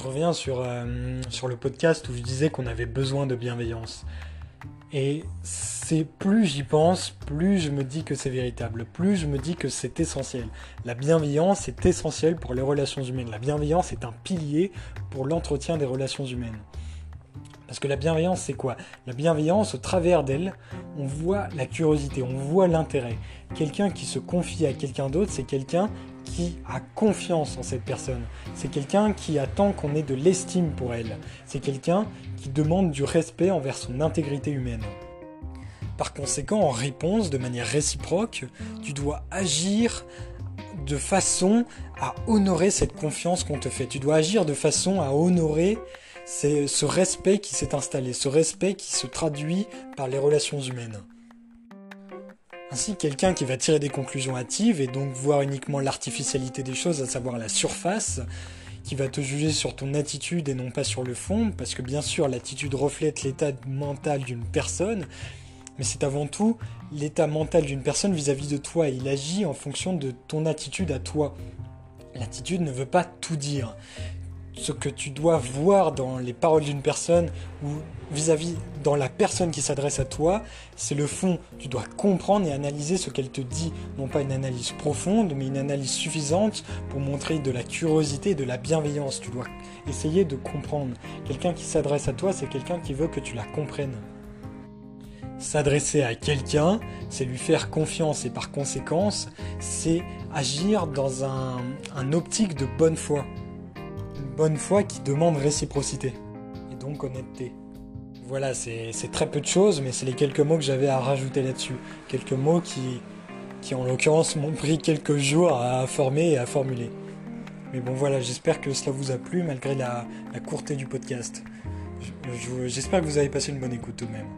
je reviens sur, euh, sur le podcast où je disais qu'on avait besoin de bienveillance. Et c'est plus j'y pense, plus je me dis que c'est véritable, plus je me dis que c'est essentiel. La bienveillance est essentielle pour les relations humaines. La bienveillance est un pilier pour l'entretien des relations humaines. Parce que la bienveillance, c'est quoi? La bienveillance, au travers d'elle, on voit la curiosité, on voit l'intérêt. Quelqu'un qui se confie à quelqu'un d'autre, c'est quelqu'un qui a confiance en cette personne. C'est quelqu'un qui attend qu'on ait de l'estime pour elle. C'est quelqu'un qui demande du respect envers son intégrité humaine. Par conséquent, en réponse, de manière réciproque, tu dois agir de façon à honorer cette confiance qu'on te fait. Tu dois agir de façon à honorer ce respect qui s'est installé, ce respect qui se traduit par les relations humaines. Ainsi, quelqu'un qui va tirer des conclusions hâtives et donc voir uniquement l'artificialité des choses, à savoir la surface, qui va te juger sur ton attitude et non pas sur le fond, parce que bien sûr l'attitude reflète l'état mental d'une personne, mais c'est avant tout l'état mental d'une personne vis-à-vis -vis de toi. Il agit en fonction de ton attitude à toi. L'attitude ne veut pas tout dire ce que tu dois voir dans les paroles d'une personne ou vis-à-vis dans la personne qui s'adresse à toi, c'est le fond. Tu dois comprendre et analyser ce qu'elle te dit. Non pas une analyse profonde, mais une analyse suffisante pour montrer de la curiosité et de la bienveillance. Tu dois essayer de comprendre. Quelqu'un qui s'adresse à toi, c'est quelqu'un qui veut que tu la comprennes. S'adresser à quelqu'un, c'est lui faire confiance et par conséquence, c'est agir dans un, un optique de bonne foi bonne foi qui demande réciprocité et donc honnêteté. Voilà, c'est très peu de choses, mais c'est les quelques mots que j'avais à rajouter là-dessus. Quelques mots qui, qui en l'occurrence m'ont pris quelques jours à former et à formuler. Mais bon voilà, j'espère que cela vous a plu malgré la, la courté du podcast. J'espère que vous avez passé une bonne écoute tout de même.